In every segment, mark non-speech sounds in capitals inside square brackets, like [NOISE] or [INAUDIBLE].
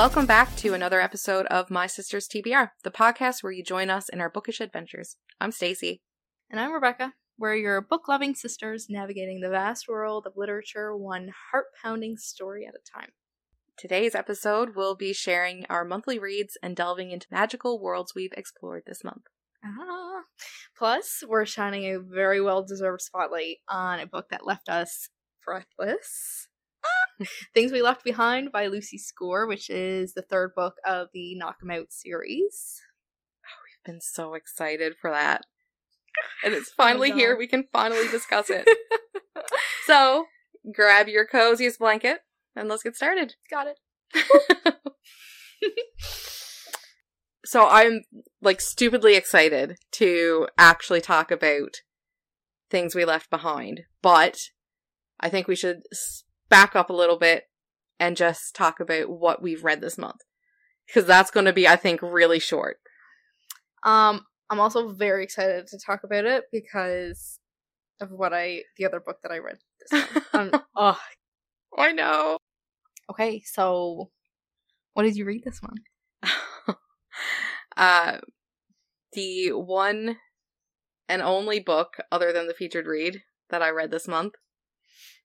Welcome back to another episode of My Sister's TBR, the podcast where you join us in our bookish adventures. I'm Stacy. And I'm Rebecca. We're your book loving sisters navigating the vast world of literature, one heart pounding story at a time. Today's episode, we'll be sharing our monthly reads and delving into magical worlds we've explored this month. Ah. Plus, we're shining a very well deserved spotlight on a book that left us breathless. [LAUGHS] Things We Left Behind by Lucy Score, which is the third book of the Knock 'em Out series. Oh, we've been so excited for that. [SIGHS] And it's oh finally here. We can finally discuss it. [LAUGHS] so, grab your coziest blanket and let's get started. Got it. [LAUGHS] so I'm like stupidly excited to actually talk about things we left behind, but I think we should back up a little bit and just talk about what we've read this month because that's going to be I think really short. Um I'm also very excited to talk about it because of what I the other book that I read this um, [LAUGHS] oh, I know. Okay, so what did you read this month? [LAUGHS] uh, the one and only book other than the featured read that I read this month.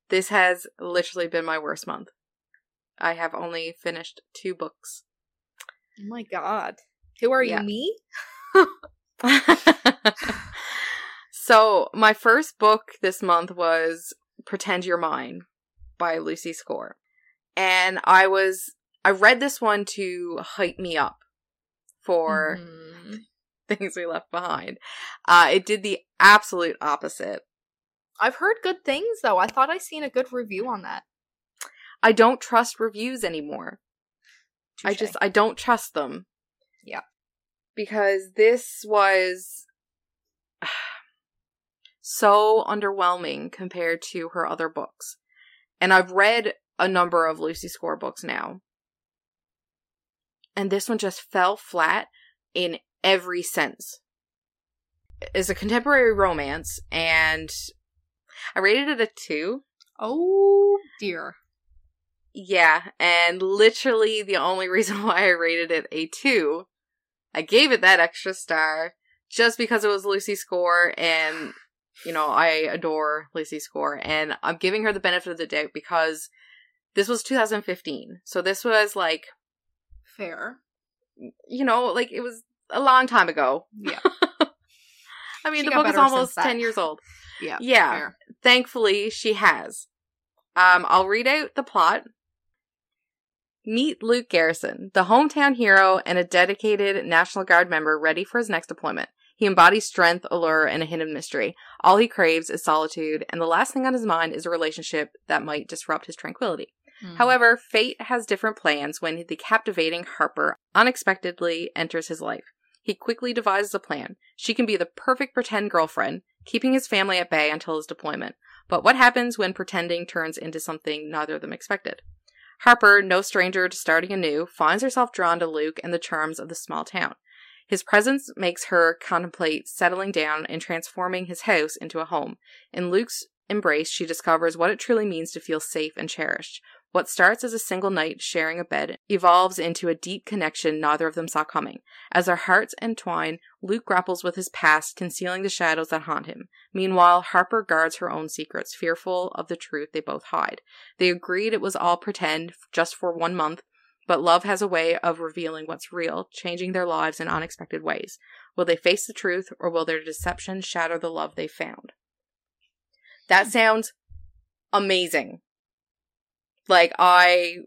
This has literally been my worst month. I have only finished two books. Oh my god. Who are yeah. you, me? [LAUGHS] so, my first book this month was Pretend You're Mine by Lucy Score and I was I read this one to hype me up for mm-hmm. [LAUGHS] things we left behind. Uh, it did the absolute opposite. I've heard good things though. I thought I seen a good review on that. I don't trust reviews anymore. Touché. I just I don't trust them. Yeah. Because this was [SIGHS] so underwhelming compared to her other books. And I've read a number of Lucy Score books now. And this one just fell flat in every sense. It's a contemporary romance, and I rated it a two. Oh dear. Yeah, and literally the only [LAUGHS] reason why I rated it a two, I gave it that extra star just because it was Lucy Score and you know, I adore Lucy Score and I'm giving her the benefit of the doubt because this was 2015. So this was like fair. You know, like it was a long time ago. Yeah. [LAUGHS] I mean, she the book is almost 10 years old. Yeah. Yeah. Fair. Thankfully, she has. Um, I'll read out the plot. Meet Luke Garrison, the hometown hero and a dedicated National Guard member ready for his next deployment. He embodies strength, allure, and a hint of mystery. All he craves is solitude, and the last thing on his mind is a relationship that might disrupt his tranquility. Mm. However, fate has different plans when the captivating Harper unexpectedly enters his life. He quickly devises a plan. She can be the perfect pretend girlfriend, keeping his family at bay until his deployment. But what happens when pretending turns into something neither of them expected? Harper, no stranger to starting anew, finds herself drawn to Luke and the charms of the small town. His presence makes her contemplate settling down and transforming his house into a home. In Luke's embrace, she discovers what it truly means to feel safe and cherished, what starts as a single night sharing a bed evolves into a deep connection neither of them saw coming. As their hearts entwine, Luke grapples with his past, concealing the shadows that haunt him. Meanwhile, Harper guards her own secrets, fearful of the truth they both hide. They agreed it was all pretend, just for one month, but love has a way of revealing what's real, changing their lives in unexpected ways. Will they face the truth, or will their deception shatter the love they found? That sounds amazing. Like I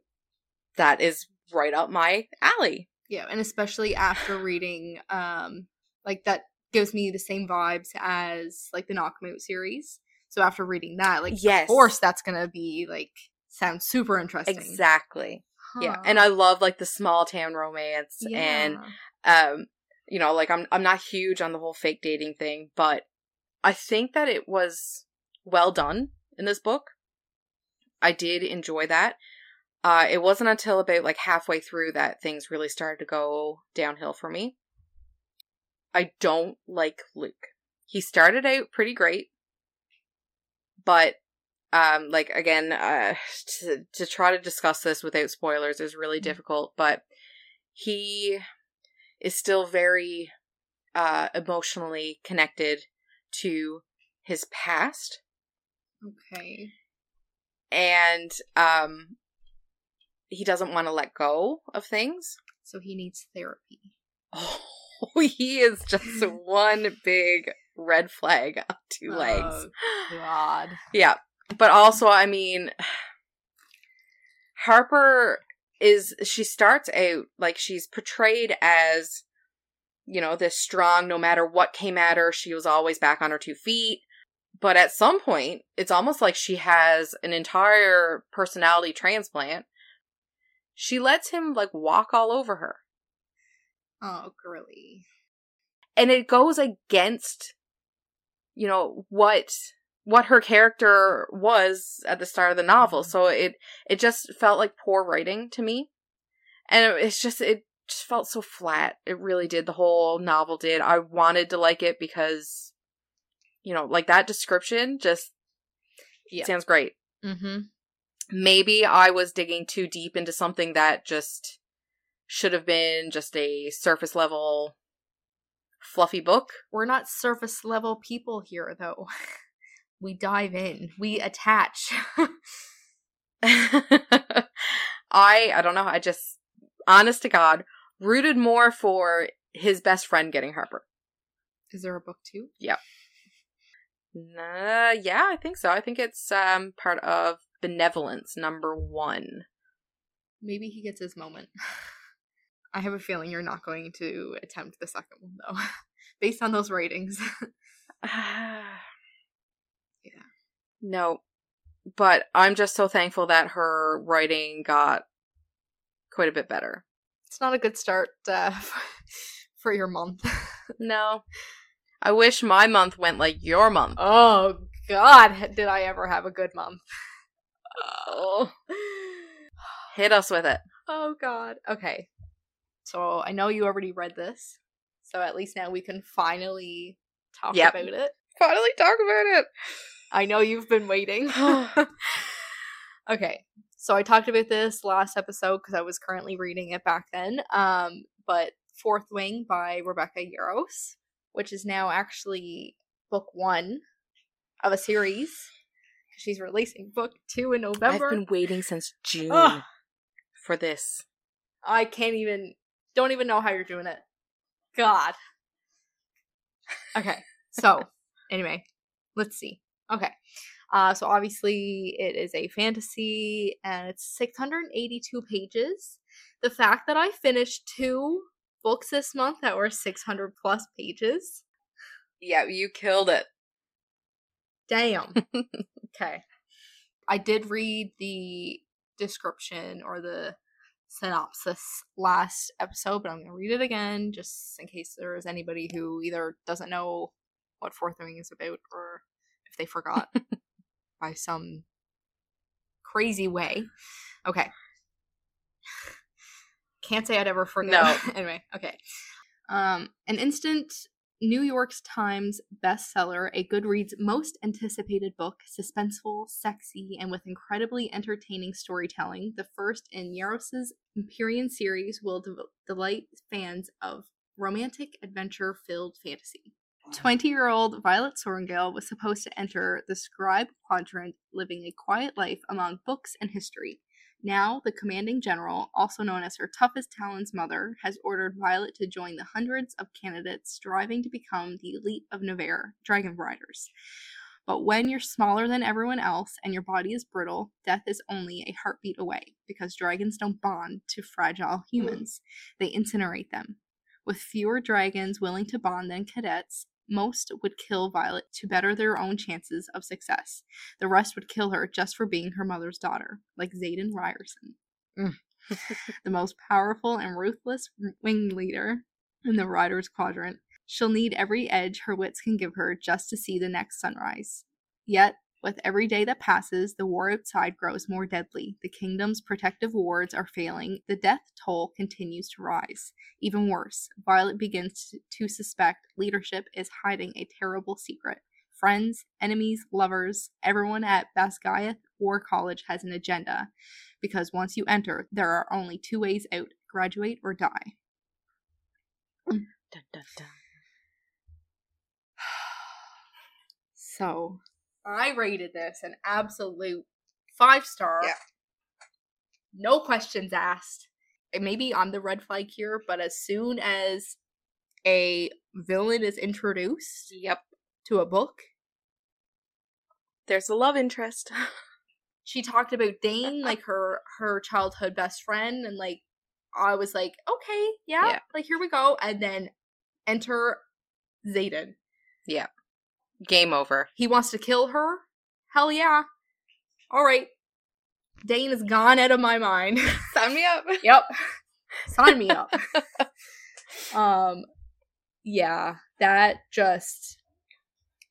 that is right up my alley. Yeah, and especially after [SIGHS] reading um like that gives me the same vibes as like the Knock 'em Out series. So after reading that, like yes. of course that's gonna be like sounds super interesting. Exactly. Huh. Yeah. And I love like the small town romance yeah. and um you know, like I'm I'm not huge on the whole fake dating thing, but I think that it was well done in this book. I did enjoy that. Uh, it wasn't until about like halfway through that things really started to go downhill for me. I don't like Luke. He started out pretty great, but um like again uh to, to try to discuss this without spoilers is really difficult but he is still very uh emotionally connected to his past Okay. And um he doesn't want to let go of things So he needs therapy. [LAUGHS] oh he is just [LAUGHS] one big red flag on two legs Oh, God. Yeah. But also, I mean, Harper is, she starts out like she's portrayed as, you know, this strong, no matter what came at her, she was always back on her two feet. But at some point, it's almost like she has an entire personality transplant. She lets him like walk all over her. Oh, girly. and it goes against you know what what her character was at the start of the novel mm-hmm. so it it just felt like poor writing to me and it, it's just it just felt so flat it really did the whole novel did i wanted to like it because you know like that description just Yeah. sounds great Mm-hmm. maybe i was digging too deep into something that just should have been just a surface level fluffy book We're not surface level people here, though. [LAUGHS] We dive in. We attach. [LAUGHS] I I don't know. I just honest to God rooted more for his best friend getting Harper. Is there a book too? Yeah, I think so. I think it's um part of Benevolence number one. Maybe he gets his moment. [LAUGHS] I have a feeling you're not going to attempt the second one, though, [LAUGHS] based on those ratings. [LAUGHS] [SIGHS] yeah. No, but I'm just so thankful that her writing got quite a bit better. it's not a good start uh, for your month. No, I wish my month went like your month. Oh, God, did I ever have a good month? Oh, [SIGHS] hit us with it. Oh god. Okay. So I know you already read this. So at least now we can finally talk Yep. about it. Finally, talk about it. I know you've been waiting. [SIGHS] [LAUGHS] okay. So I talked about this last episode because I was currently reading it back then. Um, but Fourth Wing by Rebecca Yarros, which is now actually book one of a series. She's releasing book two in November. I've been waiting since June Ugh. for this. I can't even don't even know how you're doing it. God. Okay. So, [LAUGHS] anyway, let's see. Okay. Uh so obviously it is a fantasy and it's 682 pages. The fact that I finished two books this month that were 600 plus pages. Yeah, you killed it. Damn. [LAUGHS] okay. I did read the description or the synopsis last episode, but I'm going to read it again just in case there is anybody who either doesn't know what Fourth Wing is about or if they forgot [LAUGHS] by some crazy way. Okay. Can't say I'd ever forget. No. [LAUGHS] anyway, okay. Um, an instant New York Times bestseller, a Goodreads most anticipated book, suspenseful, sexy, and with incredibly entertaining storytelling. The first in Yarros's Empyrean series will de- delight fans of romantic, adventure filled fantasy. 20 year old Violet Sorrengail was supposed to enter the scribe quadrant, living a quiet life among books and history. Now, the commanding general, also known as her toughest Talon's mother, has ordered Violet to join the hundreds of candidates striving to become the elite of Navarre, dragon riders. But when you're smaller than everyone else and your body is brittle, death is only a heartbeat away because dragons don't bond to fragile hmm. humans, they incinerate them. With fewer dragons willing to bond than cadets, most would kill Violet to better their own chances of success. The rest would kill her just for being her mother's daughter, like Xaden Riorson. Mm. [LAUGHS] the most powerful and ruthless wing leader in the Riders Quadrant. She'll need every edge her wits can give her just to see the next sunrise. Yet, with every day that passes, the war outside grows more deadly. The kingdom's protective wards are failing. The death toll continues to rise. Even worse, Violet begins to suspect leadership is hiding a terrible secret. Friends, enemies, lovers, everyone at Basgiath War College has an agenda. Because once you enter, there are only two ways out graduate or die. Mm. Dun, dun, dun. [SIGHS] So I rated this an absolute five star. Yeah. No questions asked. And maybe I'm the red flag here, but as soon as a villain is introduced Yep. to a book, There's a love interest. [LAUGHS] she talked about Dain, like her her childhood best friend, and like I was like, okay, yeah, Yeah. like here we go, and then enter Xaden. Game over. He wants to kill her. Hell yeah. All right. Dain is gone out of my mind. [LAUGHS] Sign me up. [LAUGHS] yep. Sign me up. [LAUGHS] um yeah, that just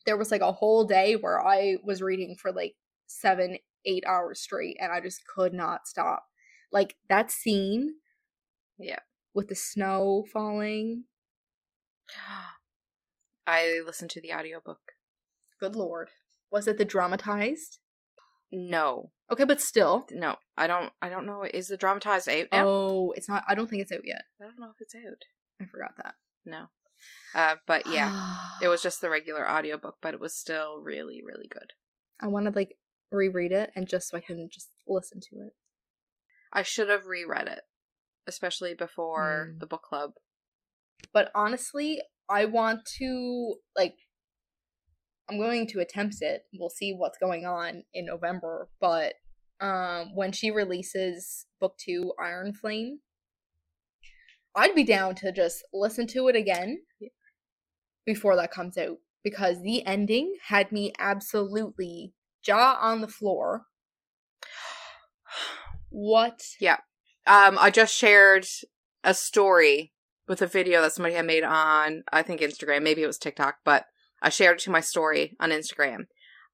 there was like a whole day where I was reading for like 7 8 hours straight and I just could not stop. Like that scene Yeah. with the snow falling. [GASPS] I listened to the audiobook. Good lord. Was it the dramatized? No. Okay, but still. No. I don't I don't know. Is the dramatized out now? Oh, it's not I don't think it's out yet. I don't know if it's out. I forgot that. No. Uh but [SIGHS] yeah. It was just the regular audiobook, but it was still really, really good. I want to like reread it and just so I can just listen to it. I should have reread it. Especially before Mm. the book club. But honestly, I want to like I'm going to attempt it. We'll see what's going on in November, but um when she releases book 2 Iron Flame, I'd be down to just listen to it again before that comes out because the ending had me absolutely jaw on the floor. [SIGHS] What? Yeah. Um, I just shared a story with a video that somebody had made on, I think Instagram, maybe it was TikTok, but I shared it to my story on Instagram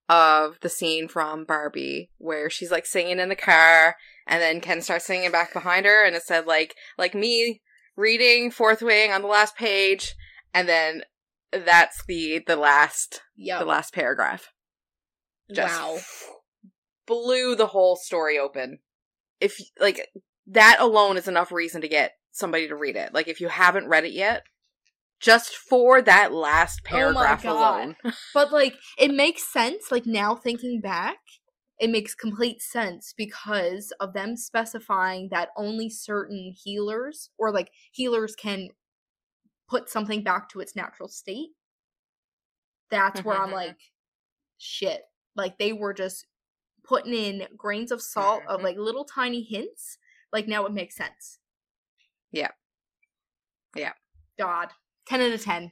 of the scene from Barbie where she's like singing in the car and then Ken starts singing back behind her and it said like, like me reading Fourth Wing on the last page and then that's the, the last, Yeah. the last paragraph. Just wow. blew the whole story open. If like that alone is enough reason to get somebody to read it. Like if you haven't read it yet, just for that last Oh paragraph God. alone. [LAUGHS] But like it makes sense like now thinking back, it makes complete sense because of them specifying that only certain healers or like healers can put something back to its natural state. That's where I'm like shit. Like they were just putting in grains of salt of Mhm. like little tiny hints. Like now it makes sense. Yeah. Yeah. God. 10 out of 10.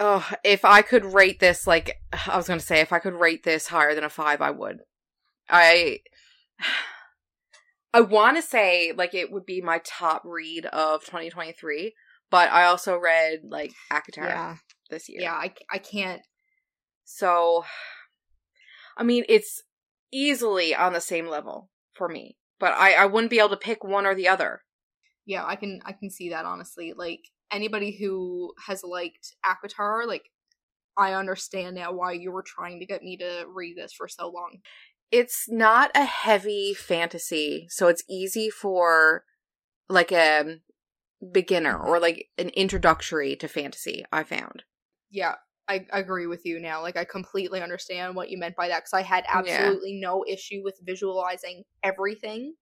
Oh, if I could rate this like I was going to say if I could rate this higher than a 5 I would. I [SIGHS] I want to say like it would be my top read of 2023, but I also read like ACOTAR Yeah. this year. Yeah, I I can't So, [SIGHS] I mean, it's easily on the same level for me, but I, I wouldn't be able to pick one or the other. yeah i can i can see that honestly like anybody who has liked ACOTAR, like i understand now why you were trying to get me to read this for so long It's not a heavy fantasy, so it's easy for like a beginner or like an introductory to fantasy, I found. yeah I, agree with you now like i completely understand what you meant by that because i had Yeah. absolutely no issue with visualizing everything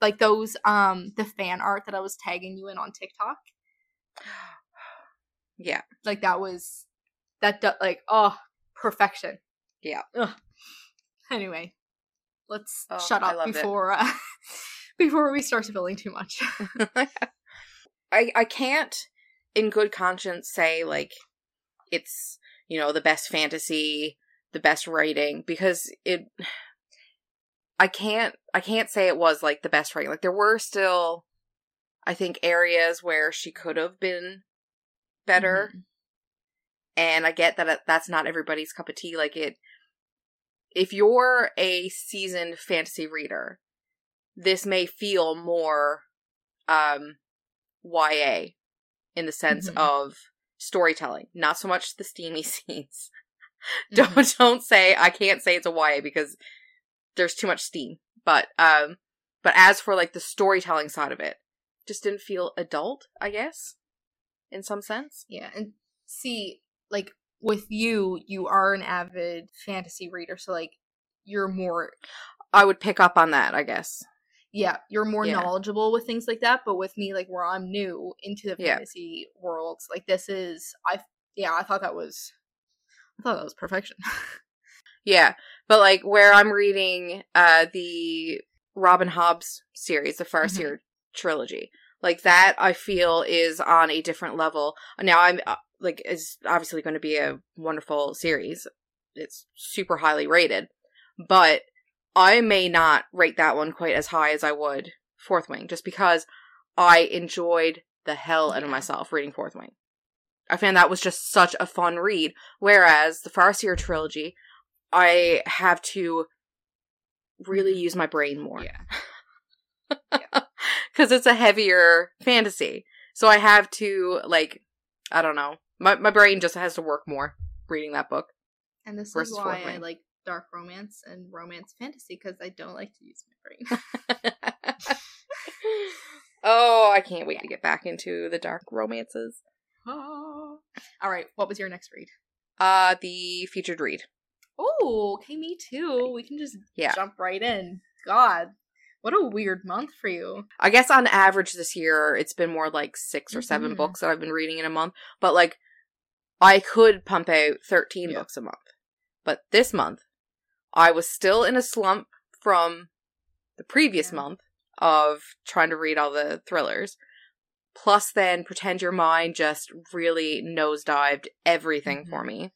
like those um the fan art that i was tagging you in on tiktok Yeah. like that was that like oh perfection Yeah. Ugh. anyway let's Oh, shut up before uh, [LAUGHS] before we start spilling too much [LAUGHS] I I can't in good conscience say like it's you know the best fantasy, the best writing because it [SIGHS] I can't I can't say it was like the best writing. Like there were still I think areas where she could have been better Mhm. and I get that that's not everybody's cup of tea like it if you're a seasoned fantasy reader this may feel more um YA in the sense Mhm. of storytelling not so much the steamy [LAUGHS] scenes don't Mhm. don't say I can't say it's a YA because there's too much steam. But um but as for like the storytelling side of it, just didn't feel adult, I guess, in some sense. Yeah, and see, like with you, you are an avid fantasy reader, so like you're more I would pick up on that, I guess. yeah, you're more Yeah. knowledgeable with things like that. But with me, like where I'm new into the Yeah. fantasy world, like this is I yeah, I thought that was I thought that was perfection. [LAUGHS] Yeah, but like where I'm reading uh the Robin Hobbs series, the Farseer trilogy, like that I feel is on a different level. Now I'm uh, like is obviously going to be a wonderful series. It's super highly rated, but I may not rate that one quite as high as I would Fourth Wing, just because I enjoyed the hell out of myself reading Fourth Wing. I found that was just such a fun read. Whereas the Farseer trilogy, I have to really use my brain more. Yeah. Because it's a heavier fantasy. So I have to, like, I don't know. My, my brain just has to work more reading that book. and this is why I like dark romance and romance fantasy because I don't like to use my brain. [LAUGHS] oh, I can't wait to get back into the dark romances. [GASPS] All right, what was your next read? Uh, the featured read. Oh, okay, me too. We can just Yeah. jump right in. God, what a weird month for you. I guess on average this year, it's been more like 6 or 7 Mhm. books that I've been reading in a month. But like, I could pump out 13 Yeah. books a month. But this month, I was still in a slump from the previous Yeah. month of trying to read all the thrillers. Plus, then Pretend You're Mine just really nosedived everything for Mhm. me.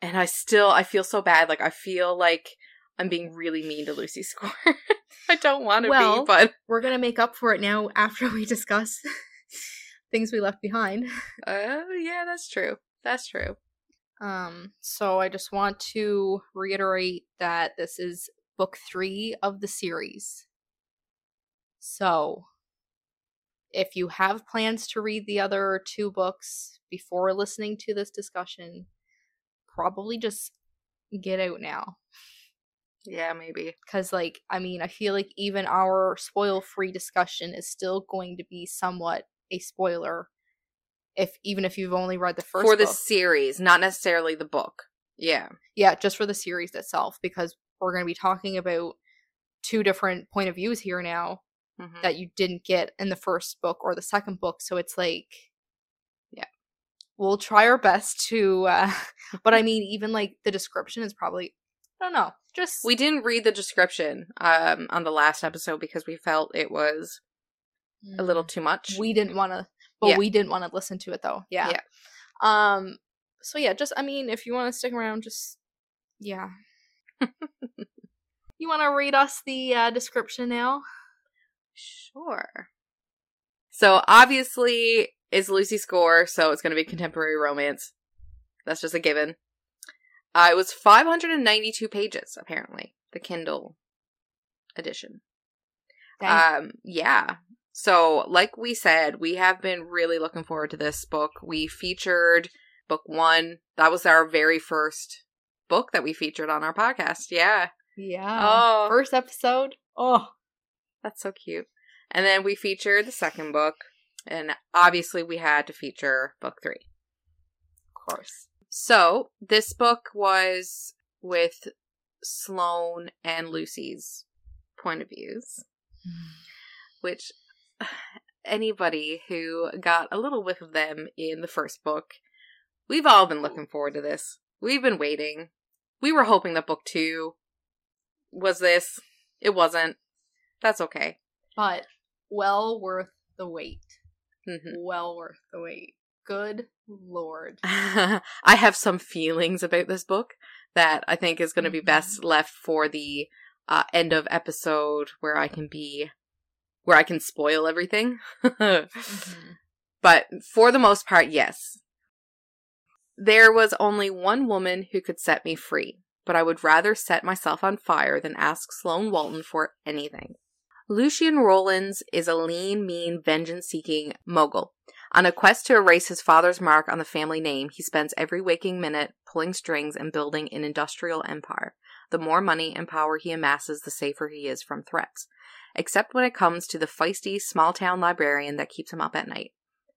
And I still, I feel so bad. Like, I feel like I'm being really mean to Lucy Score. [LAUGHS] I don't want to Well- be, but We're gonna make up for it now after we discuss [LAUGHS] things we left behind. Uh, yeah, that's true. That's true. Um, so I just want to reiterate that this is book three of the series. So, if you have plans to read the other two books before listening to this discussion, probably just get out now. Yeah, maybe. Because, like, I mean, I feel like even our spoil free discussion is still going to be somewhat a spoiler. If even if you've only read the first For the book. series, not necessarily the book. Yeah. yeah just for the series itself because we're going to be talking about two different point of views here now Mhm. that you didn't get in the first book or the second book so it's like Yeah. we'll try our best to uh [LAUGHS] but i mean even like the description is probably i don't know just We didn't read the description um on the last episode because we felt it was a little too much. Mm. we didn't want to but Yeah. we didn't want to listen to it though yeah Yeah. um so yeah just i mean if you want to stick around just yeah [LAUGHS] you want to read us the uh, description now Sure. So obviously it's Lucy Score, so it's going to be contemporary romance. That's just a given. Uh, it was 592 pages, apparently, the Kindle edition. Dang. Um, yeah. So, like we said, we have been really looking forward to this book. We featured book one. That was our very first book that we featured on our podcast. Yeah. yeah Oh, first episode oh that's so cute. And then we featured the second book, and obviously we had to feature book three. of course So, this book was with Sloane and Lucy's point of views. which anybody who got a little whiff of them in the first book, we've all been looking forward to this. We've been waiting. We were hoping that book two was this. It wasn't. That's okay. but well worth the wait Mhm. well worth the wait good lord [LAUGHS] I have some feelings about this book that I think is going to be best left for the uh, end of episode where I can be, where I can spoil everything. [LAUGHS] But for the most part, yes. There was only one woman who could set me free, but I would rather set myself on fire than ask Sloane Walton for anything. Lucian Rollins is a lean, mean, vengeance seeking mogul. On a quest to erase his father's mark on the family name, he spends every waking minute pulling strings and building an industrial empire. The more money and power he amasses, the safer he is from threats. Except when it comes to the feisty small town librarian that keeps him up at night.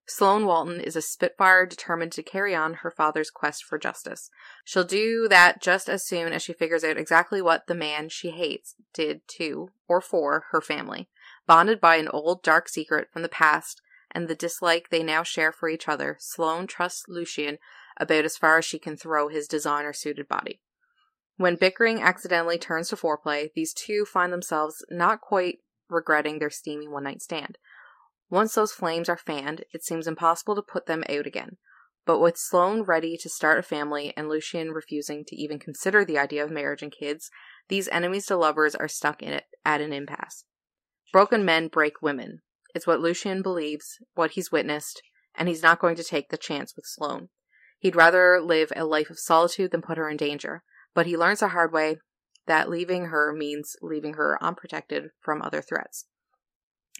Sloane Walton is a Spitfire determined to carry on her father's quest for justice. She'll do that just as soon as she figures out exactly what the man she hates did to, or for, her family. Bonded by an old dark secret from the past and the dislike they now share for each other, Sloane trusts Lucian about as far as she can throw his designer suited body. When bickering accidentally turns to foreplay, these two find themselves not quite regretting their steamy one night stand. Once those flames are fanned, it seems impossible to put them out again. But with Sloane ready to start a family and Lucian refusing to even consider the idea of marriage and kids, these enemies to lovers are stuck in it at an impasse. Broken men break women. It's what Lucian believes, what he's witnessed, and he's not going to take the chance with Sloane. He'd rather live a life of solitude than put her in danger, but he learns the hard way that leaving her means leaving her unprotected from other threats.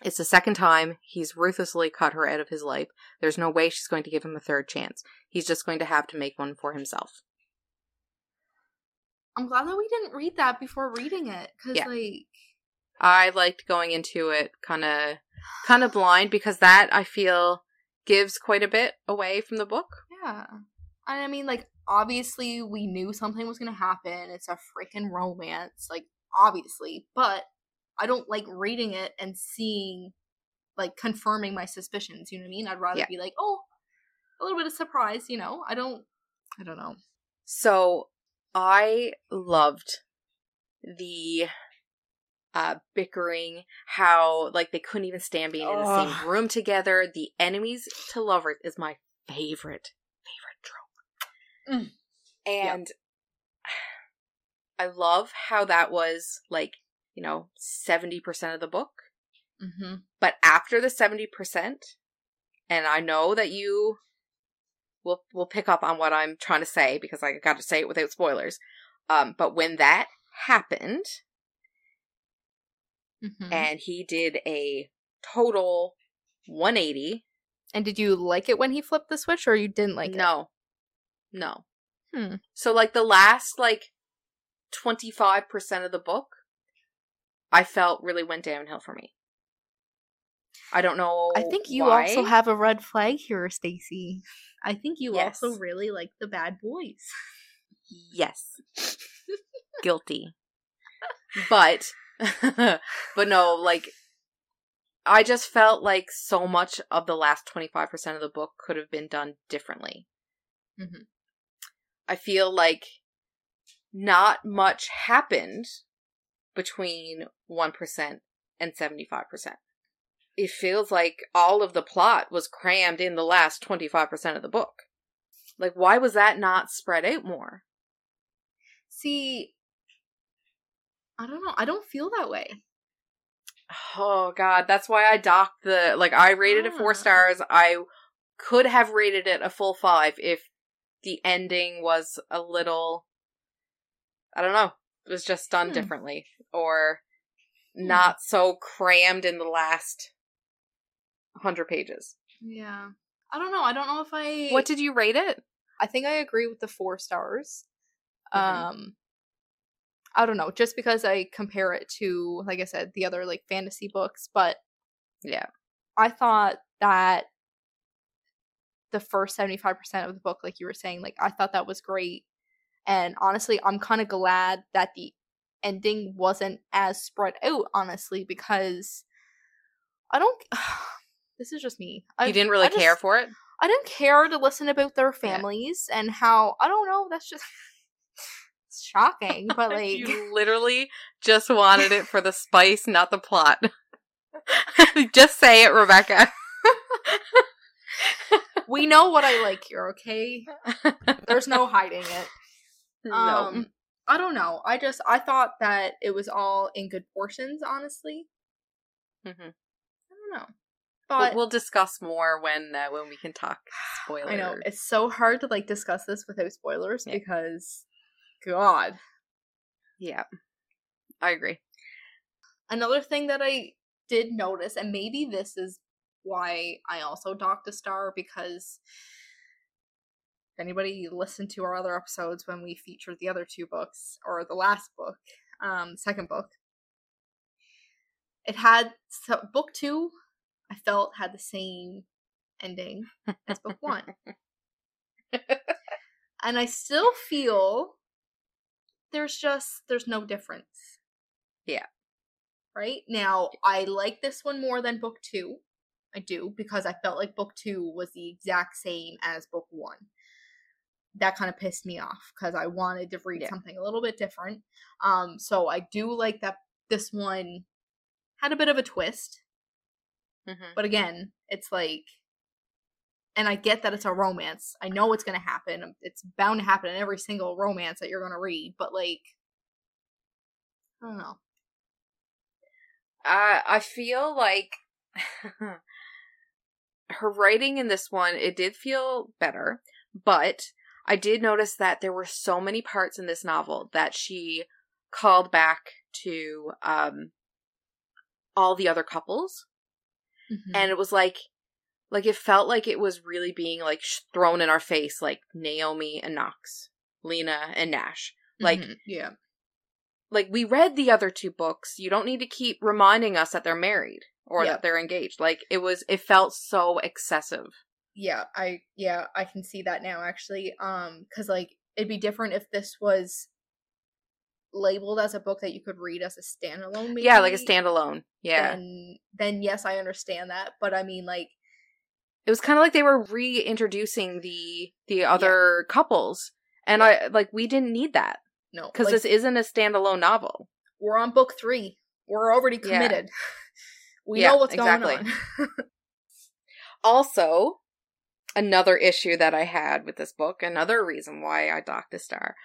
It's the second time he's ruthlessly cut her out of his life. There's no way she's going to give him a third chance. He's just going to have to make one for himself. I'm glad that we didn't read that before reading it because, Yeah. like, I liked going into it kind of kind of blind because that I feel gives quite a bit away from the book. yeah. And I mean, like, obviously, we knew something was going to happen. It's a freaking romance, like, obviously. But I don't like reading it and seeing, like, confirming my suspicions. You know what I mean? I'd rather Yeah. be like, oh, a little bit of surprise, you know? I don't, I don't know. So I loved the uh bickering how like they couldn't even stand being in the Ugh. same room together the enemies to lovers is my favorite favorite trope Mm. and [SIGHS] i love how that was like you know 70% of the book Mm-hmm. but after the 70% and i know that you will will pick up on what i'm trying to say because i got to say it without spoilers um but when that happened Mm-hmm. and he did a total 180 And did you like it when he flipped the switch, or you didn't like it? no no Hmm. so like the last like 25% of the book i felt really went downhill for me i don't know I think you why. also have a red flag here, Stacy. I think you Yes. also really like the bad boys. Yes. [LAUGHS] Guilty. But [LAUGHS] but no, like I just felt like so much of the last 25% of the book could have been done differently. Mhm. I feel like not much happened between 1% and 75%. It feels like all of the plot was crammed in the last 25% of the book. Like, why was that not spread out more? See, I don't know. I don't feel that way. Oh god, that's why I docked the like I rated it four Ah. stars. I could have rated it a full five if the ending was a little I don't know, it was just done Hmm. differently or Hmm. not so crammed in the last 100 pages. Yeah. I don't know. I don't know if I. What did you rate it? I think I agree with the four stars. Mhm. Um, I don't know, just because I compare it to, like I said, the other like fantasy books, but Yeah. I thought that the first 75% of the book, like you were saying, like I thought that was great. And honestly, I'm kind of glad that the ending wasn't as spread out, honestly, because I don't. [SIGHS] this is just me. I, you didn't really care for it? I didn't care to listen about their families and how I don't know. That's just [LAUGHS] shocking, [LAUGHS] but like you literally just wanted it for the spice, not the plot. [LAUGHS] just say it, Rebecca. we know what I like here. Okay, there's no hiding it. no. Um, I don't know. I just I thought that it was all in good portions. Honestly, Mhm. I don't know. But But we'll discuss more when uh, when we can talk spoilers. I know it's so hard to like discuss this without spoilers Yeah. because, God. Yeah, I agree. Another thing that I did notice, and maybe this is why I also docked a star because if anybody listened to our other episodes when we featured the other two books or the last book, um, second book, it had so book two. I felt had the same ending as book one, [LAUGHS] and I still feel there's just there's no difference. Yeah. Right now, I like this one more than book two. I do because I felt like book two was the exact same as book one. That kind of pissed me off because I wanted to read Yeah. something a little bit different. Um, so I do like that this one had a bit of a twist, Mhm. but again, it's like, and I get that it's a romance. I know it's gonna happen. It's bound to happen in every single romance that you're gonna read. But like, I don't know. I I feel like [LAUGHS] her writing in this one it did feel better, but I did notice that there were so many parts in this novel that she called back to um all the other couples Mhm. and it was like like it felt like it was really being like sh- thrown in our face like Naomi and Knox, Lina and Nash. Like Mhm. yeah, like we read the other two books. You don't need to keep reminding us that they're married or Yeah. that they're engaged. Like it was it felt so excessive. yeah, I yeah I can see that now actually. Um, because like it'd be different if this was labeled as a book that you could read as a standalone. Maybe, Yeah, like a standalone. Yeah. Then then yes, I understand that. But I mean, like it was kind of like they were reintroducing the the other couples. And I like we didn't need that no, cuz like, this isn't a standalone novel. we're on book three. We're already Yeah. committed. [LAUGHS] we Yeah, know what's exactly. going on. [LAUGHS] Also, another issue that I had with this book, another reason why I docked a star.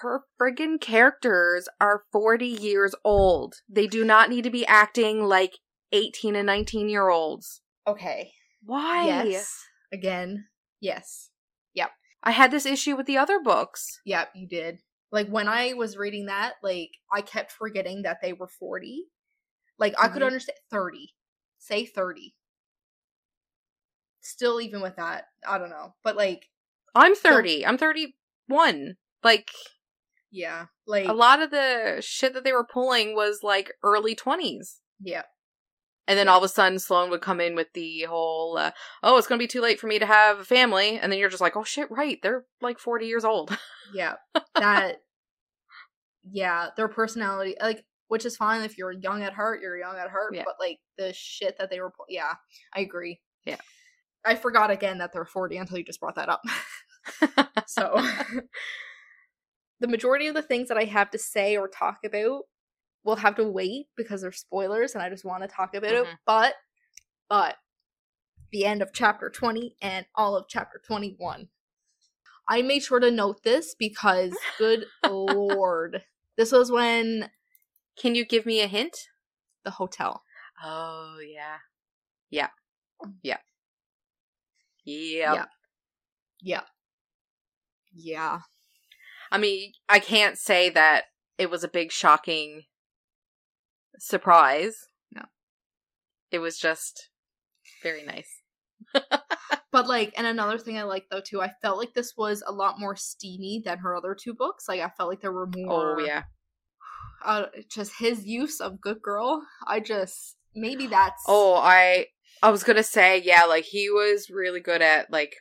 Her friggin' characters are 40 years old. They do not need to be acting like 18 and 19 year olds. okay. Why? Yes. Again. Yes. Yep. I had this issue with the other books. Yep, you did. Like when I was reading that, like I kept forgetting that they were 40. Like I could Mhm. understand 30. Say 30. Still even with that, I don't know. But like I'm 30. I'm 31. Like, yeah, like a lot of the shit that they were pulling was like early 20s. yeah. And then all of a sudden, Sloane would come in with the whole, uh, "Oh, it's going to be too late for me to have a family," and then you're just like, "Oh shit, right? They're like 40 years old." [LAUGHS] Yeah. That yeah, their personality like which is fine if you're young at heart, you're young at heart, Yeah. but like the shit that they were yeah, I agree. Yeah. I forgot again that they're 40 until you just brought that up. [LAUGHS] so [LAUGHS] the majority of the things that I have to say or talk about will have to wait because they're spoilers and I just want to talk about it. Mhm. But but the end of chapter 20 and all of chapter 21. I made sure to note this because good [LAUGHS] lord. This was when Can you give me a hint? the hotel. Oh yeah, yeah, yeah, yeah. Yeah. Yeah. Yeah. I mean, I can't say that it was a big shocking surprise. No. it was just very nice. [LAUGHS] But like, and another thing I like though too, I felt like this was a lot more steamy than her other two books. Like I felt like there were more. Oh yeah, [SIGHS] Uh, just his use of good girl. I just maybe that's. Oh, I I was gonna say, yeah, like he was really good at like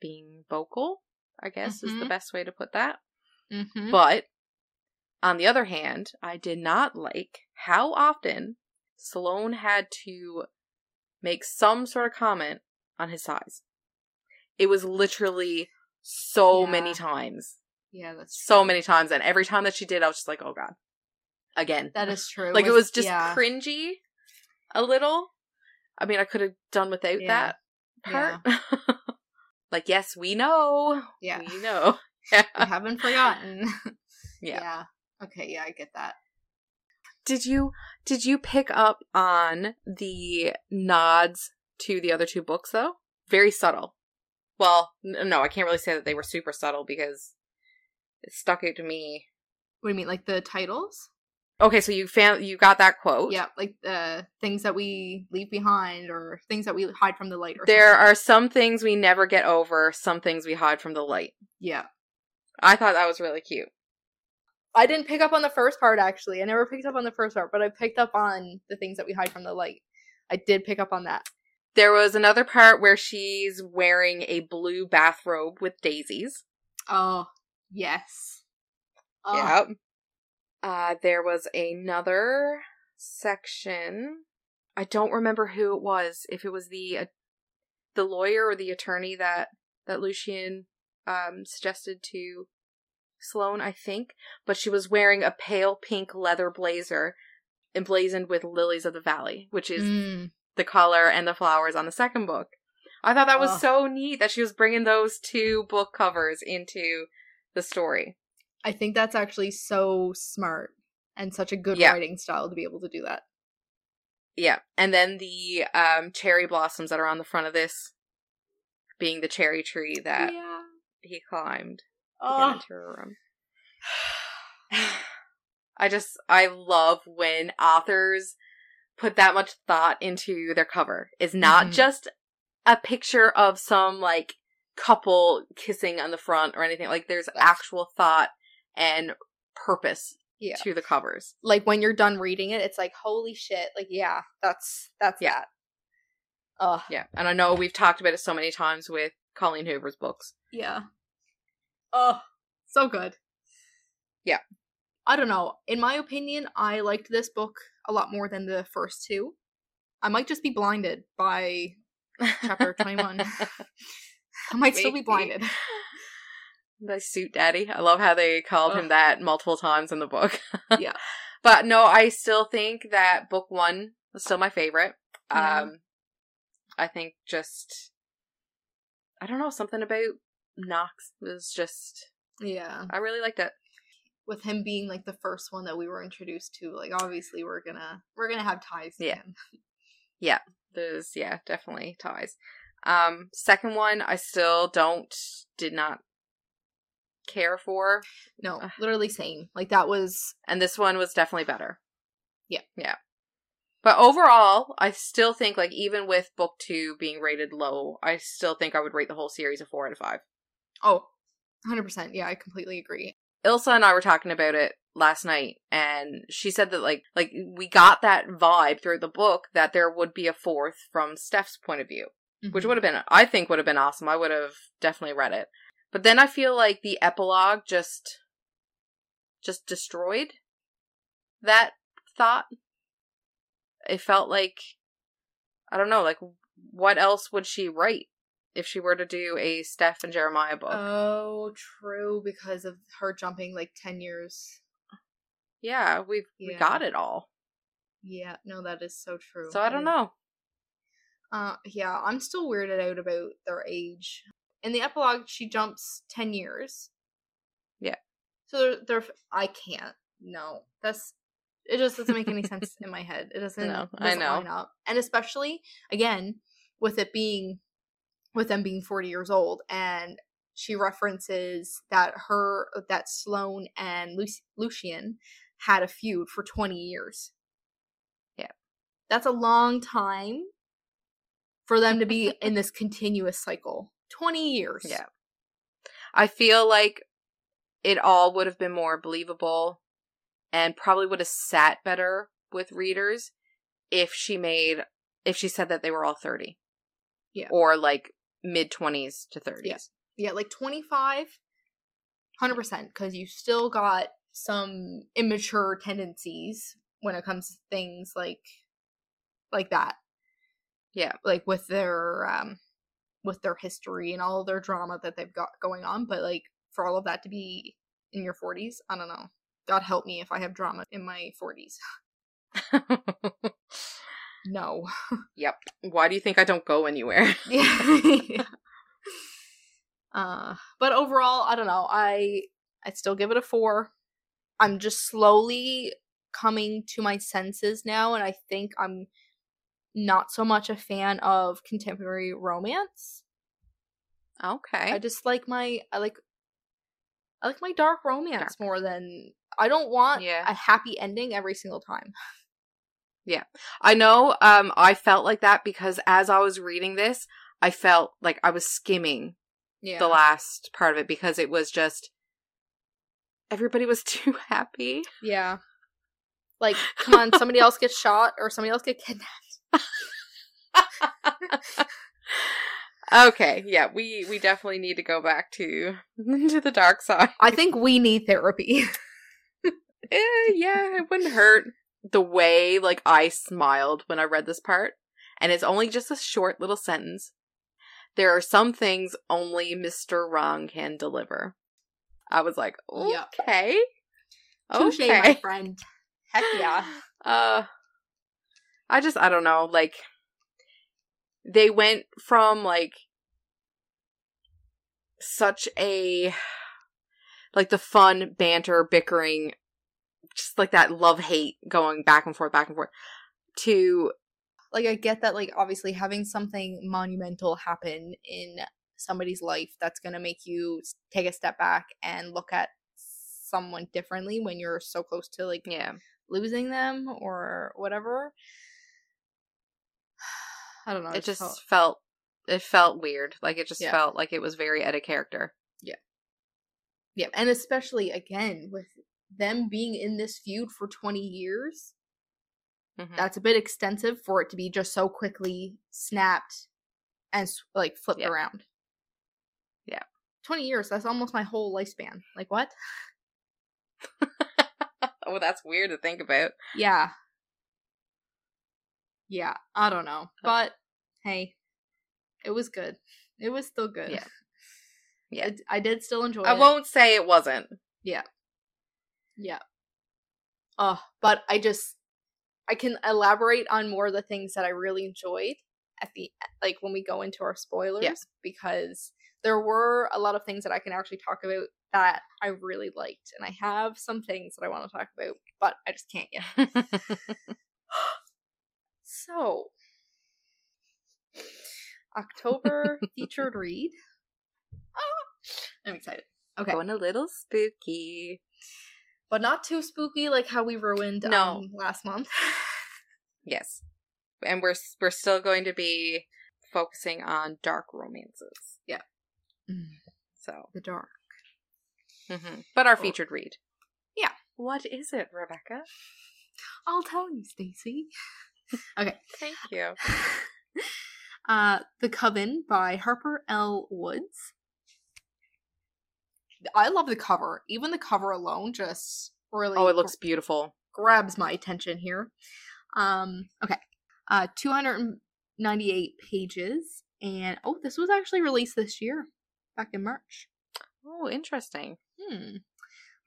being vocal, I guess is the Mhm. best way to put that. Mhm. But on the other hand, I did not like how often Sloane had to make some sort of comment on his size. It was literally so many times. yeah, that's So many times. And every time that she did, I was just like, oh god. Again. that is true. like it was just yeah. cringy a little. I mean, I could have done without Yeah. that part. [LAUGHS] like, yes, we know. Yeah, We know. [LAUGHS] I haven't forgotten. Yeah. [LAUGHS] Okay. Yeah, I get that. Did you did you pick up on the nods to the other two books though? Very subtle. Well, n- no, I can't really say that they were super subtle because it stuck out to me. What do you mean, like the titles? Okay, so you found you got that quote. Yeah, like uh, things that we leave behind or things that we hide from the light. Or There something. are some things we never get over, some things we hide from the light. yeah. I thought that was really cute. I didn't pick up on the first part actually. I never picked up on the first part, but I picked up on the things that we hide from the light. I did pick up on that. There was another part where she's wearing a blue bathrobe with daisies. Oh yes. Oh, Yep. Uh, there was another section. I don't remember who it was. If it was the uh, the lawyer or the attorney that that Lucian um suggested to Sloane, I think. But she was wearing a pale pink leather blazer emblazoned with lilies of the valley, which is Mm, the color and the flowers on the second book. I thought that was Ugh. so neat that she was bringing those two book covers into the story. I think that's actually so smart and such a good Yeah. writing style to be able to do that. Yeah, and then the um, cherry blossoms that are on the front of this, being the cherry tree that yeah. he climbed Oh. into her room. [SIGHS] I just I love when authors put that much thought into their cover. It's not Mhm. just a picture of some like couple kissing on the front or anything. Like there's actual thought and purpose Yeah. to the covers. Like when you're done reading it, it's like holy shit. Like yeah, that's that's Yeah. that. Oh Yeah, and I know we've talked about it so many times with Colleen Hoover's books. yeah. Oh, so good. Yeah. I don't know. In my opinion, I liked this book a lot more than the first two. I might just be blinded by chapter [LAUGHS] 21. I might still be blinded. [LAUGHS] The suit daddy. I love how they called him that multiple times in the book. [LAUGHS] Yeah. But no, I still think that book one was still my favorite. Um I think just I don't know, something about Knox was just Yeah. I really liked it. With him being like the first one that we were introduced to, like obviously we're gonna we're gonna have ties to Yeah. [LAUGHS] There's yeah, definitely ties. Um second one I still don't did not care for. No, literally same. Like that was and this one was definitely better. Yeah. Yeah. But overall, I still think like even with book 2 being rated low, I still think I would rate the whole series a 4 out of 5. Oh, 100%. Yeah, I completely agree. Ilsa and I were talking about it last night and she said that like like we got that vibe through the book that there would be a fourth from Steph's point of view, which Mhm. would have been I think would have been awesome. I would have definitely read it. But then I feel like the epilogue just just destroyed that thought. It felt like I don't know, like what else would she write if she were to do a Steph and Jeremiah book? Oh, true because of her jumping like 10 years. yeah, we've we got it all. Yeah, no that is so true. So I don't And, know. Uh yeah, I'm still weirded out about their age. In the epilogue she jumps 10 years. Yeah. So they're, they're I can't. No. That's it just doesn't make any sense in my head. It doesn't, No, I doesn't know. line up. And especially again with it being with them being 40 years old and she references that her that Sloane and Luc- Lucian had a feud for 20 years. Yeah. That's a long time for them to be in this continuous cycle. 20 years. Yeah. I feel like it all would have been more believable and probably would have sat better with readers if she made if she said that they were all 30. Yeah. Or like mid 20s to 30s. Yeah. Yeah, like 25 100% cuz you still got some immature tendencies when it comes to things like like that. Yeah. Like with their um with their history and all their drama that they've got going on, but like for all of that to be in your 40s, I don't know. God help me if I have drama in my 40s. [LAUGHS] No. [LAUGHS] yep. Why do you think I don't go anywhere? [LAUGHS] Yeah. [LAUGHS] uh, but overall, I don't know. I I still give it a four. I'm just slowly coming to my senses now, and I think I'm not so much a fan of contemporary romance. Okay. I just like my I like I like my dark romance Dark. more than I don't want Yeah. a happy ending every single time. I know um I felt like that because as I was reading this, I felt like I was skimming Yeah. the last part of it because it was just everybody was [LAUGHS] too happy. yeah. Like, come on, somebody else gets shot or somebody else get kidnapped. okay, yeah, we we definitely need to go back to [LAUGHS] to the dark side. I think we need therapy. [LAUGHS] Eh, yeah, it wouldn't hurt. The way like I smiled when I read this part, and it's only just a short little sentence. There are some things only Mr. Wrong can deliver. I was like, Yep. okay, my friend. Heck yeah. [LAUGHS] Uh, I just I don't know. Like, they went from like such a like the fun banter, bickering, just like that love hate going back and forth, back and forth, to like I get that like obviously having something monumental happen in somebody's life that's going to make you take a step back and look at someone differently when you're so close to like yeah, losing them or whatever. [SIGHS] I don't know. it just felt- felt it felt weird. Like it just Yeah. felt like it was very out of character. Yeah. Yeah, and especially again with them being in this feud for 20 years, Mhm. that's a bit extensive for it to be just so quickly snapped and like flipped Yeah. around. Yeah. 20 years, that's almost my whole lifespan. Like what? [LAUGHS] oh, that's weird to think about. Yeah. Yeah, I don't know. But hey, it was good. It was still good. Yeah. [LAUGHS] Yeah. I, I did still enjoy I it. won't say it wasn't. Yeah. Oh, but I just I can elaborate on more of the things that I really enjoyed at the like when we go into our spoilers because there were a lot of things that I can actually talk about that I really liked and I have some things that I want to talk about, but I just can't yet. [LAUGHS] [GASPS] So, October [LAUGHS] featured read. Ah, I'm excited. Okay, Going a little spooky. But not too spooky like how we ruined No. um, last month. [SIGHS] Yes. And we're we're still going to be focusing on dark romances. Yeah. So, The dark. mhm. but our featured read. Yeah. What is it, Rebecca? I'll tell you, Stacy. [LAUGHS] Okay. Thank you. [LAUGHS] uh, The Coven by Harper L. Woods. I love the cover. Even the cover alone just really Oh, it looks beautiful. grabs my attention here. Um, okay. Uh 298 pages and oh, this was actually released this year back in March. Oh, interesting. Hmm.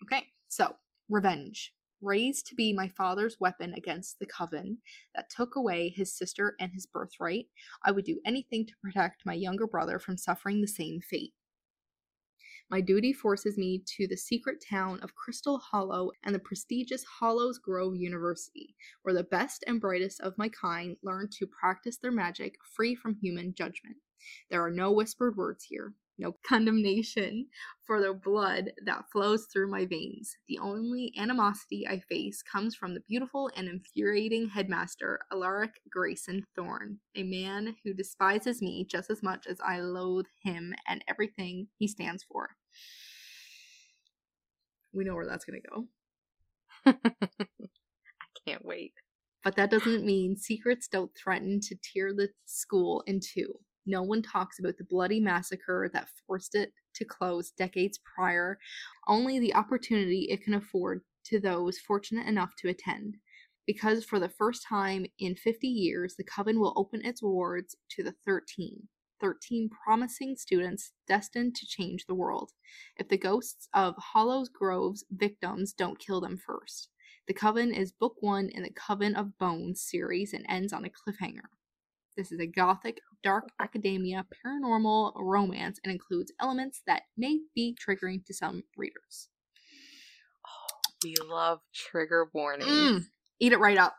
Okay. So, revenge. Raised to be my father's weapon against the coven that took away his sister and his birthright, I would do anything to protect my younger brother from suffering the same fate. My duty forces me to the secret town of Crystal Hollow and the prestigious Hollows Grove University, where the best and brightest of my kind learn to practice their magic free from human judgment. There are no whispered words here, no condemnation for the blood that flows through my veins. The only animosity I face comes from the beautiful and infuriating headmaster, Alaric Grayson Thorne, a man who despises me just as much as I loathe him and everything he stands for. We know where that's going to go. [LAUGHS] I can't wait. But that doesn't mean secrets don't threaten to tear the school in two. No one talks about the bloody massacre that forced it to close decades prior, only the opportunity it can afford to those fortunate enough to attend. Because for the first time in 50 years, the Coven will open its wards to the 13. 13 promising students destined to change the world, if the ghosts of Hollows Grove's victims don't kill them first. The Coven is book one in the Coven of Bones series and ends on a cliffhanger. This is a gothic, dark academia paranormal romance and includes elements that may be triggering to some readers. We love trigger warnings. Mm, eat it right up.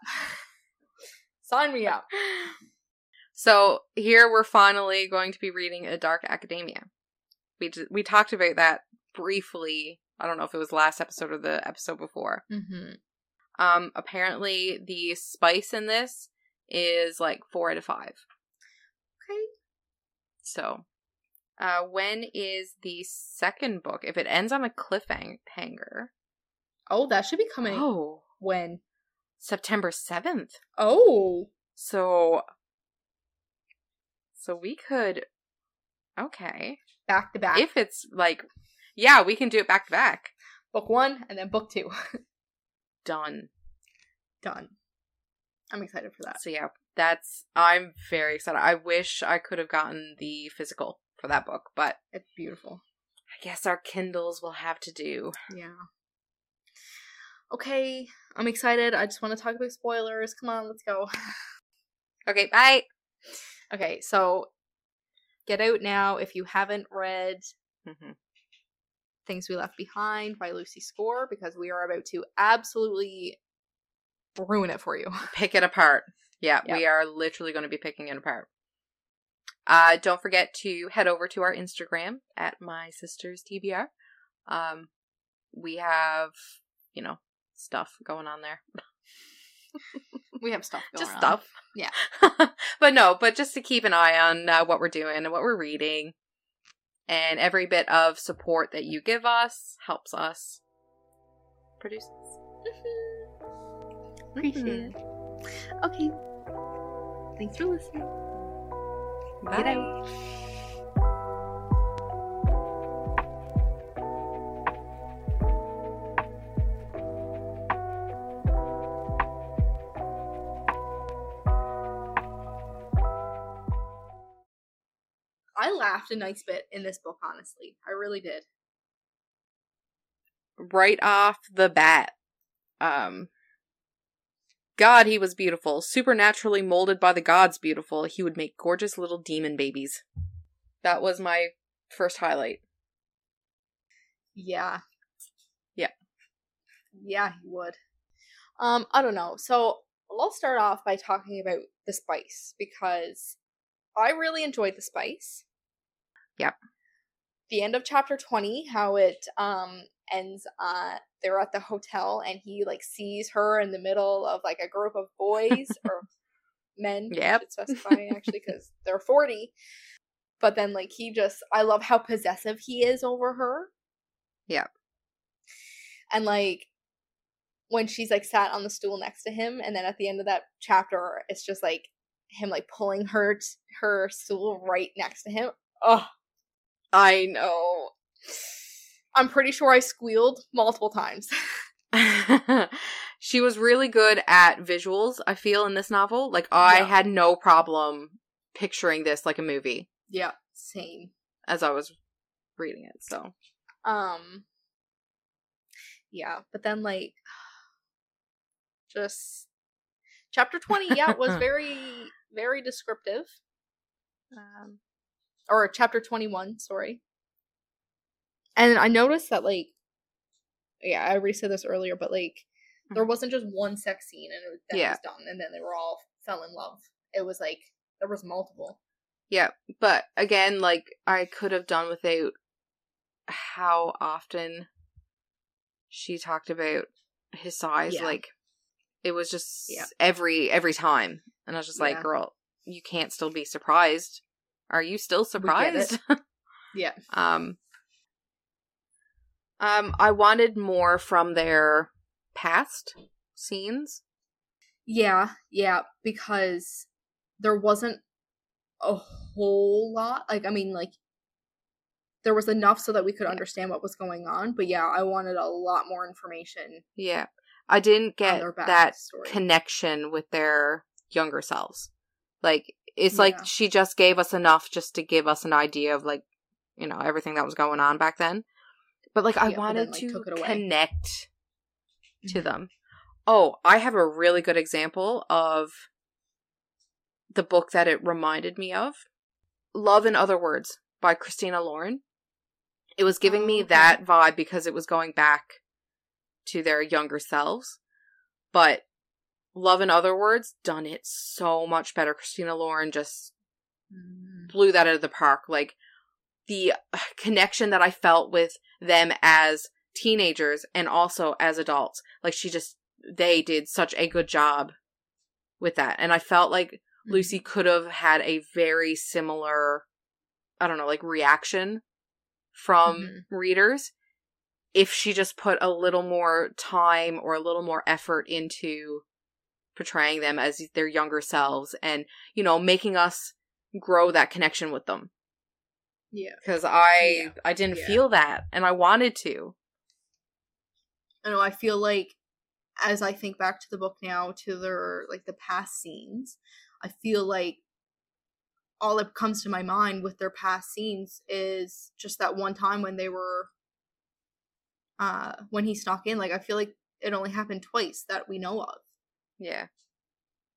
[LAUGHS] Sign me up. So here we're finally going to be reading a dark academia. We d- we talked about that briefly I don't know if it was last episode or the episode before. Mm-hmm. Um, apparently the spice in this is like four out of five. Okay. So, uh, when is the second book? If it ends on a cliffhanger, Oh, that should be coming. oh, When? September seventh. Oh. So, so we could, okay, Back to back. if it's like, yeah, we can do it back to back. book one and then book two. [LAUGHS] Done. Done. I'm excited for that. So yeah, that's I'm very excited. I wish I could have gotten the physical for that book, but It's beautiful. I guess our Kindles will have to do. Yeah. Okay, I'm excited. I just want to talk about spoilers. Come on, let's go. [LAUGHS] Okay, bye. Okay, so get out now if you haven't read hmm Things We Left Behind by Lucy Score because we are about to absolutely ruin it for you. [LAUGHS] Pick it apart. Yeah, Yep. we are literally going to be picking it apart. Uh, don't forget to head over to our Instagram at my sisters TBR. Um, we have, you know, stuff going on there. [LAUGHS] We have stuff going just on. stuff. Yeah. [LAUGHS] but no, but just to keep an eye on uh, what we're doing and what we're reading. And every bit of support that you give us helps us produce this. Appreciate it. Okay. Thanks for listening. Get Bye. out. I laughed a nice bit in this book, honestly. I really did. Right off the bat. Um God, he was beautiful. Supernaturally molded by the gods beautiful. He would make gorgeous little demon babies. That was my first highlight. Yeah. Yeah. Yeah, he would. Um, I don't know. So I'll start off by talking about the spice because I really enjoyed the spice. Yep. The end of chapter 20, how it um ends uh they're at the hotel and he like sees her in the middle of like a group of boys [LAUGHS] or men. Yeah, specify actually because [LAUGHS] they're 40. But then like he just I love how possessive he is over her. Yep. And like when she's like sat on the stool next to him and then at the end of that chapter it's just like him like pulling her t- her stool right next to him. Oh, I know. I'm pretty sure I squealed multiple times. [LAUGHS] [LAUGHS] she was really good at visuals, I feel, in this novel. Like, I Yeah. had no problem picturing this like a movie yeah, same. as I was reading it. So, Um Yeah, but then like [SIGHS] just chapter 20 yeah was [LAUGHS] very very descriptive. Um or chapter 21, sorry. And I noticed that like yeah, I already said this earlier, but like there Mhm. wasn't just one sex scene and it, that Yeah. was done and then they were all fell in love. It was like there was multiple. yeah. But again, like, I could have done without how often she talked about his size. Yeah. Like, it was just Yeah. every every time. And I was just like, Yeah. girl, you can't still be surprised. Are you still We get it. surprised? [LAUGHS] Yeah. Um, um, I wanted more from their past scenes. Yeah, yeah, because there wasn't a whole lot. Like, I mean, like, there was enough so that we could understand what was going on. But yeah, I wanted a lot more information Yeah, I didn't get that backstory. connection with their younger selves. Like, it's Yeah. like she just gave us enough just to give us an idea of like, you know, everything that was going on back then. But like, I Yeah, but then, wanted like, to took it away. connect to Mhm. them. Oh, I have a really good example of the book that it reminded me of. Love in Other Words by Christina Lauren. It was giving Oh, me okay. that vibe because it was going back to their younger selves. But Love in Other Words done it so much better. Christina Lauren just Mm. blew that out of the park. Like the uh, connection that I felt with them as teenagers and also as adults. Like she just they did such a good job with that. And I felt like Lucy could have had a very similar I don't know, like reaction from Mhm. readers if she just put a little more time or a little more effort into portraying them as their younger selves and, you know, making us grow that connection with them. Yeah. Because I Yeah. I didn't Yeah. feel that and I wanted to. I know I feel like as I think back to the book now to their like the past scenes, I feel like all that comes to my mind with their past scenes is just that one time when they were uh when he snuck in like I feel like it only happened twice that we know of Yeah.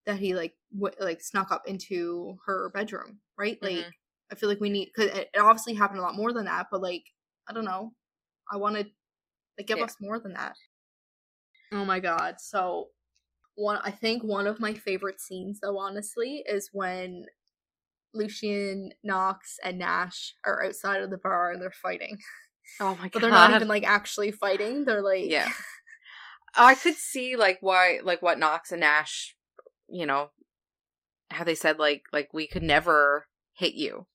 that he like w- like snuck up into her bedroom, right? Like Mhm. I feel like we need it, it obviously happened a lot more than that, but like I don't know. I wanted like give Yeah. us more than that. Oh my god. So one I think one of my favorite scenes though honestly is when Lucian, Knox, and Nash are outside of the bar and they're fighting. Oh my god. [LAUGHS] But they're not even like actually fighting. They're like Yeah. [LAUGHS] I could see like why like what Knox and Nash, you know, how they said like like we could never hit you.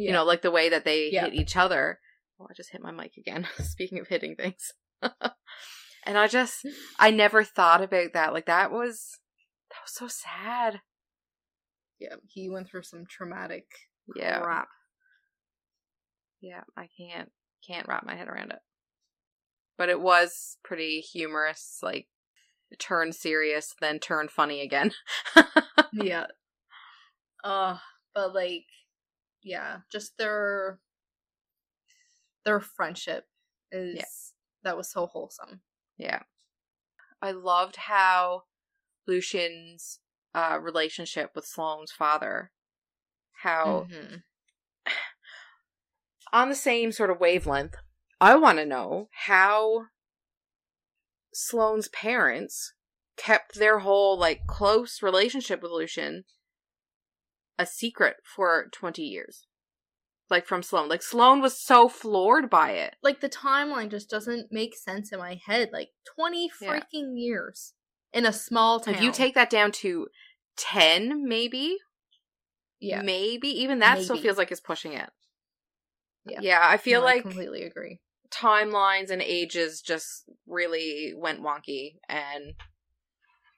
You know, like the way that they Yeah. hit each other. Oh, I just hit my mic again. [LAUGHS] Speaking of hitting things. [LAUGHS] and I just [LAUGHS] I never thought about that. Like that was that was so sad. yeah, he went through some traumatic Yeah. crap. Yeah, I can't can't wrap my head around it. But it was pretty humorous, like turn serious, then turn funny again. yeah. Uh but like yeah, just their their friendship is that was so wholesome. yeah. I loved how Lucian's uh relationship with Sloane's father how Mhm. [SIGHS] on the same sort of wavelength. I want to know how Sloane's parents kept their whole like close relationship with Lucian a secret for 20 years. Like from Sloane. Like Sloane was so floored by it. Like the timeline just doesn't make sense in my head. Like 20 Yeah. freaking years in a small town. If you take that down to 10 maybe, yeah. maybe even that still feels like it's pushing it. Yeah. Yeah, I feel No, I like completely agree. timelines and ages just really went wonky and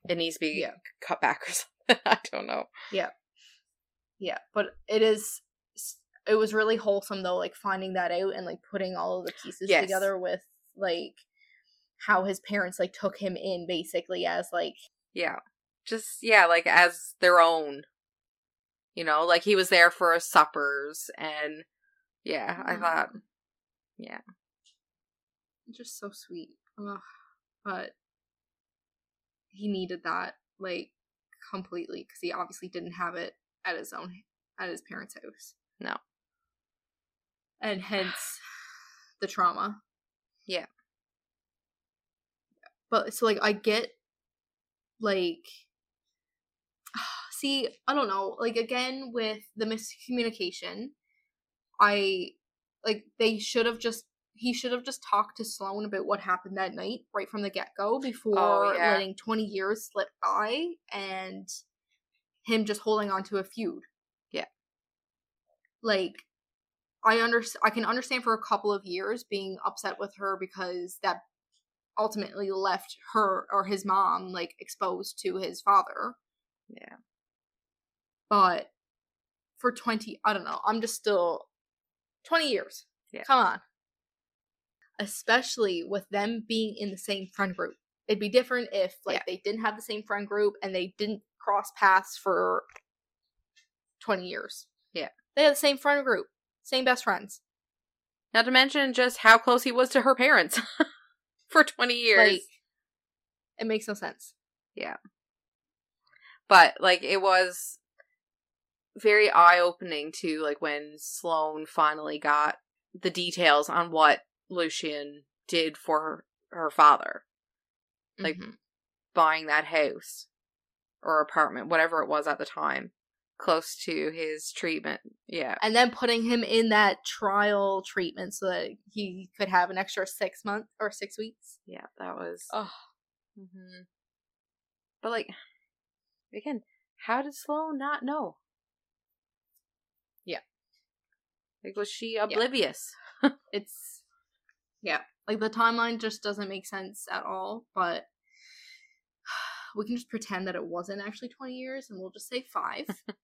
it needs to be Yeah. cut back or [LAUGHS] something. I don't know. Yeah, but it is it was really wholesome though like finding that out and like putting all of the pieces Yes. together with like how his parents like took him in basically as like Yeah. Just yeah, like as their own. You know, like he was there for suppers and yeah, I mm-hmm. thought yeah. just so sweet. Ugh. But he needed that like completely because he obviously didn't have it at his own at his parents' house. No. And [SIGHS] hence the trauma. Yeah. But so like I get like [SIGHS] see, I don't know, like again with the miscommunication, I like they should have just he should have just talked to Sloane about what happened that night right from the get go before Oh, yeah. letting 20 years slip by and him just holding on to a feud. Yeah. Like I under I can understand for a couple of years being upset with her because that ultimately left her or his mom like exposed to his father. Yeah. But for 20, I don't know. I'm just still 20 years. Yeah. Come on. Especially with them being in the same friend group. It'd be different if like Yeah. they didn't have the same friend group and they didn't cross paths for 20 years. Yeah. They had the same friend group, same best friends. Not to mention just how close he was to her parents [LAUGHS] for 20 years. Like it makes no sense. Yeah. But like it was very eye-opening to like when Sloane finally got the details on what Lucian did for her, her father Like, Mhm. buying that house or apartment whatever it was at the time close to his treatment. Yeah. and then putting him in that trial treatment so that he could have an extra six months or six weeks. Yeah, that was. Oh, hmm But like, again, how did Sloane not know? Yeah. Like, was she oblivious? [LAUGHS] it's yeah, like the timeline just doesn't make sense at all. But [SIGHS] we can just pretend that it wasn't actually twenty years, and we'll just say five. [LAUGHS]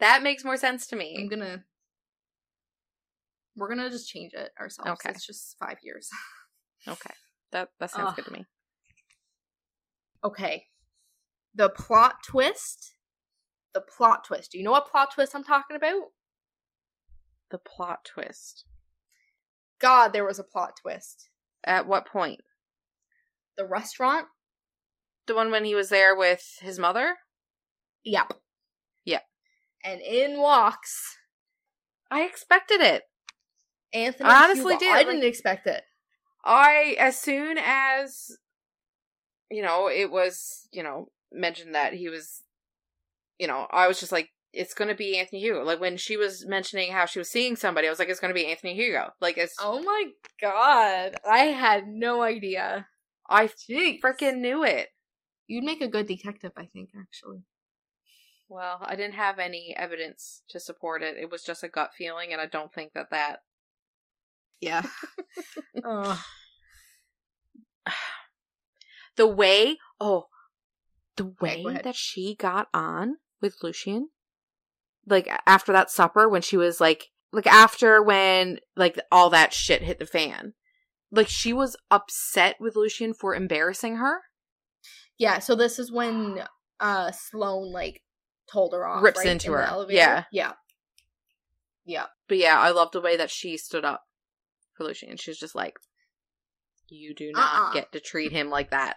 That makes more sense to me. I'm gonna. We're gonna just change it ourselves. Okay. It's just five years. [LAUGHS] Okay, that that sounds Ugh. good to me. Okay. The plot twist. The plot twist. Do you know what plot twist I'm talking about? The plot twist. God, there was a plot twist. At what point? The restaurant? The one when he was there with his mother? Yep. Yep. And in walks I expected it. Anthony. I honestly Hugo. did, I didn't expect it. I as soon as you know it was you know mentioned that he was you know I was just like it's gonna be Anthony Hugo like when she was mentioning how she was seeing somebody I was like it's gonna be Anthony Hugo like it's Oh my god. I had no idea. I freaking knew it You'd make a good detective, I think, actually. well I didn't have any evidence to support it it was just a gut feeling and I don't think that that Yeah. [LAUGHS] [SIGHS] the way oh the way that she got on with Lucian like after that supper when she was like like after when like all that shit hit the fan like she was upset with Lucian for embarrassing her Yeah, so this is when uh Sloane like told her off. Rips right, into in her. elevator? Yeah. Yeah. Yeah. but yeah I love the way that she stood up for Lucian she was just like you do not Uh-uh. get to treat him like that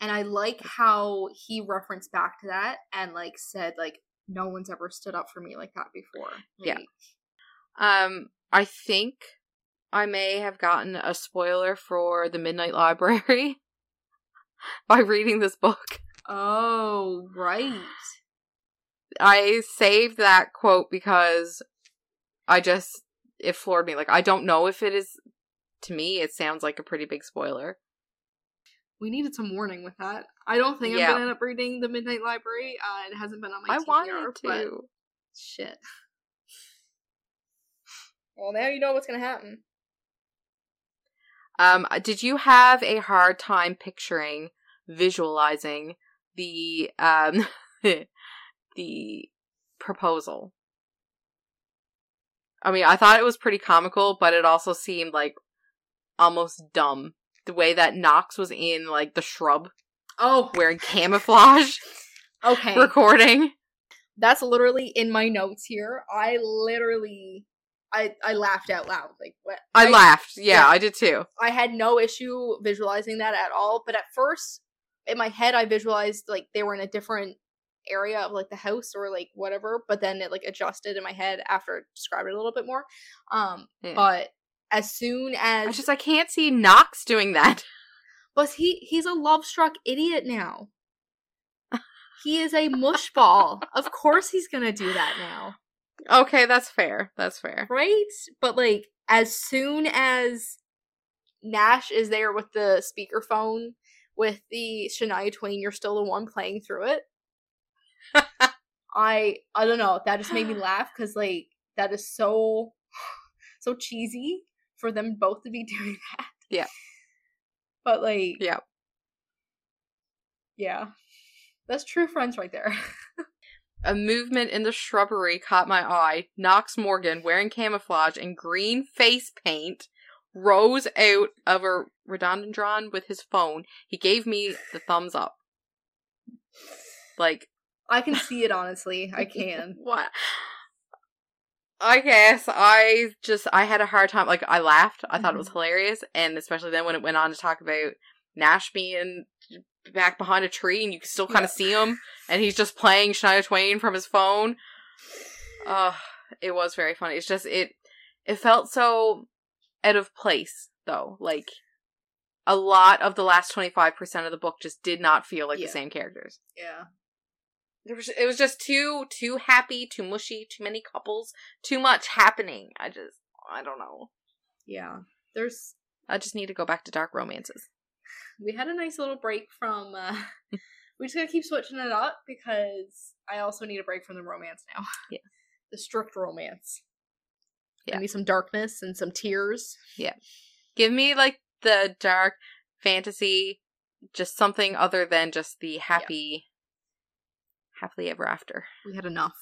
And I like how he referenced back to that and like said like no one's ever stood up for me like that before. Yeah. Um, I think I may have gotten a spoiler for the Midnight Library [LAUGHS] [LAUGHS] by reading this book. Oh, right. I saved that quote because I just it floored me. Like I don't know if it is to me it sounds like a pretty big spoiler. We needed some warning with that. I don't think Yeah. I'm gonna end up reading the Midnight Library. Uh, it hasn't been on my I TBR, wanted but to. shit. Well, now you know what's gonna happen. Um did you have a hard time picturing visualizing the um [LAUGHS] the proposal? I mean, I thought it was pretty comical, but it also seemed like almost dumb. The way that Knox was in like the shrub Oh, wearing camouflage okay. [LAUGHS] recording. That's literally in my notes here. I literally, I I laughed out loud. Like what? I, laughed. Yeah, yeah. I did too. I had no issue visualizing that at all. But at first, in my head, I visualized like they were in a different area of like the house or like whatever. But then it like adjusted in my head after it described it a little bit more. Um, Yeah. but as soon as I just I can't see Knox doing that. [LAUGHS] but he he's a love struck idiot now. he is a mushball. of course, he's gonna do that now. Okay, that's fair. That's fair. right? But like as soon as Nash is there with the speakerphone with the Shania Twain, you're still the one playing through it. [LAUGHS] I I don't know. That just made me [SIGHS] laugh because like that is so [SIGHS] so cheesy for them both to be [LAUGHS] doing that. Yeah. But like Yeah. Yeah. That's true friends right there. [LAUGHS] A movement in the shrubbery caught my eye. Knox Morgan, wearing camouflage and green face paint, rose out of a rhododendron with his phone. He gave me the thumbs up. Like, I can [LAUGHS] see it honestly. I can. [LAUGHS] what? I guess I just I had a hard time. Like I laughed. I thought it was mm-hmm. hilarious, and especially then when it went on to talk about Nash being back behind a tree, and you can still kind Yeah. of see him, and he's just playing Shania Twain from his phone. Uh it was very funny. It's just it it felt so out of place though. Like a lot of the last twenty five percent of the book just did not feel like Yeah. the same characters. Yeah. it was it was just too too happy, too mushy, too many couples, too much happening. I just I don't know. Yeah. There's I just need to go back to dark romances. We had a nice little break from uh [LAUGHS] we just gotta keep switching it up because I also need a break from the romance now. Yeah. [LAUGHS] The strict romance. Yeah. I need some darkness and some tears. Yeah, give me like the dark fantasy, just something other than just the happy happily ever after. We had enough.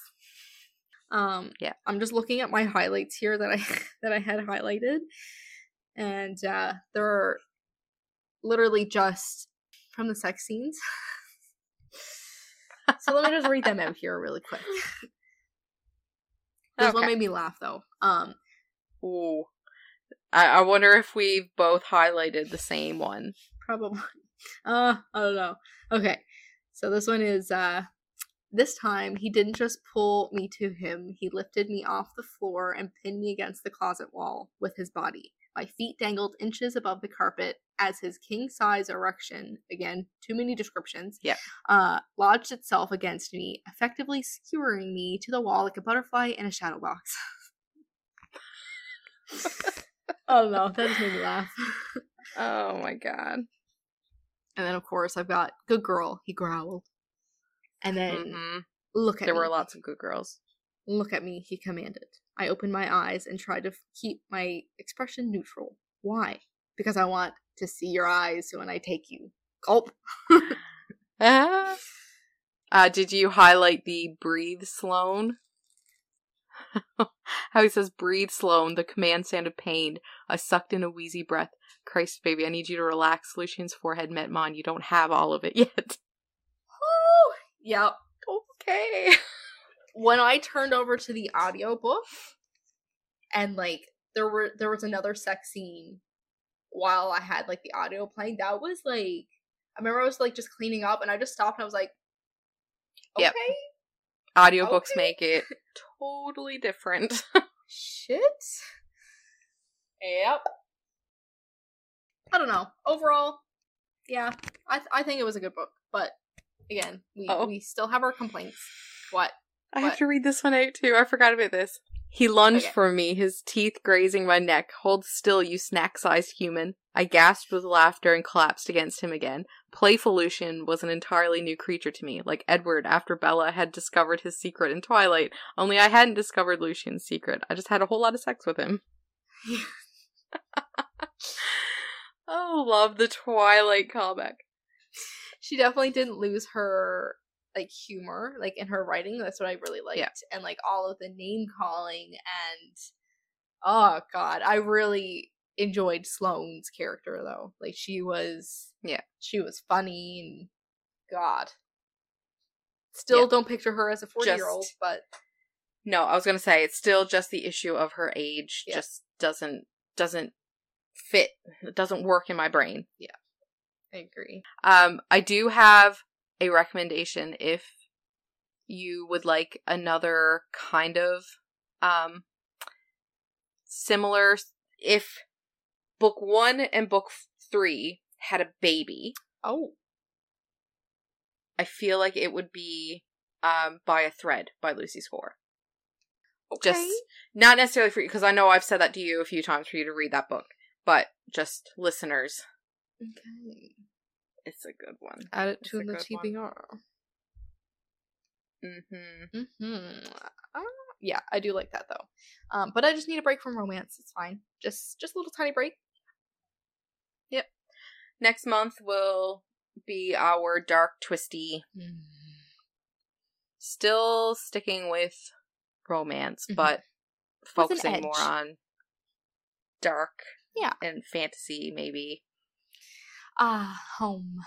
Um Yeah. I'm just looking at my highlights here that I [LAUGHS] that I had highlighted. And uh there are literally just from the sex scenes. [LAUGHS] so let me just read them out here really quick. This one Okay. made me laugh though. Um Ooh. I, I wonder if we've both highlighted the same one. Probably. [LAUGHS] Uh, I don't know. Okay. So this one is uh this time he didn't just pull me to him, he lifted me off the floor and pinned me against the closet wall with his body. My feet dangled inches above the carpet as his king size erection, again, too many descriptions, Yep. uh, lodged itself against me, effectively skewering me to the wall like a butterfly in a shadow box. [LAUGHS] oh no, that just made me laugh. Oh my god. And then, of course, I've got good girl. He growled. And then, Mhm. look at There me. were lots of good girls. Look at me, he commanded. I opened my eyes and tried to f- keep my expression neutral. Why? Because I want to see your eyes when I take you. Gulp. [LAUGHS] [LAUGHS] Uh, did you highlight the breathe Sloane? [LAUGHS] How he says, breathe Sloane. The command sounded pained. I sucked in a wheezy breath. Christ, baby, I need you to relax. Lucian's forehead met mine. You don't have all of it yet. Woo! Yep. Okay. When I turned over to the audiobook and like there were there was another sex scene while I had like the audio playing, that was like I remember I was like just cleaning up and I just stopped and I was like Okay. Yep. Audiobooks Okay. make it [LAUGHS] totally different. [LAUGHS] Shit. Yep. I don't know. Overall, yeah, I th- I think it was a good book, but again, we Oh. we still have our complaints. What? I have to read this one out too. I forgot about this. He lunged Okay. for me, his teeth grazing my neck. Hold still, you snack sized human. I gasped with laughter and collapsed against him again. Playful Lucian was an entirely new creature to me, like Edward after Bella had discovered his secret in Twilight. Only I hadn't discovered Lucian's secret. I just had a whole lot of sex with him. [LAUGHS] [LAUGHS] oh, love the Twilight callback. She definitely didn't lose her like humor, like in her writing. That's what I really liked, Yeah. and like all of the name calling and oh god, I really enjoyed Sloane's character though. Like she was, Yeah. she was funny and God. Still Yeah. don't picture her as a forty year old, but No, I was gonna say it's still just the issue of her age Yeah. just doesn't doesn't fit. It doesn't work in my brain. Yeah. I agree. Um, I do have a recommendation if you would like another kind of um similar if book one and book three had a baby Oh, i feel like it would be um by a thread by lucy score okay. just not necessarily for you because i know i've said that to you a few times for you to read that book but just listeners okay. It's a good one Add it It's to the. TBR. mm-hmm Mm-hmm. Uh, yeah, I do like that though. Um, but I just need a break from romance. It's fine. Just just a little tiny break. Yep. Next month will be our dark twisty still sticking with romance Mhm. but focusing more on dark Yeah. and fantasy maybe Ah, home.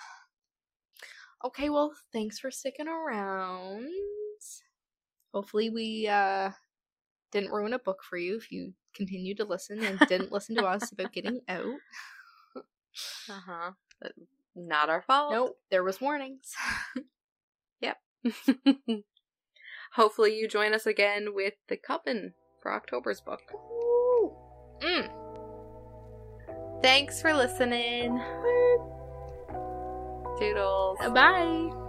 Okay, well, thanks for sticking around. Hopefully, we uh didn't ruin a book for you if you continued to listen and didn't listen to us about getting [LAUGHS] out. uh-huh But not our fault Nope, there was warnings. [LAUGHS] Yep. [LAUGHS] Hopefully you join us again with the coven for october's book. Mm. thanks for listening doodles Bye.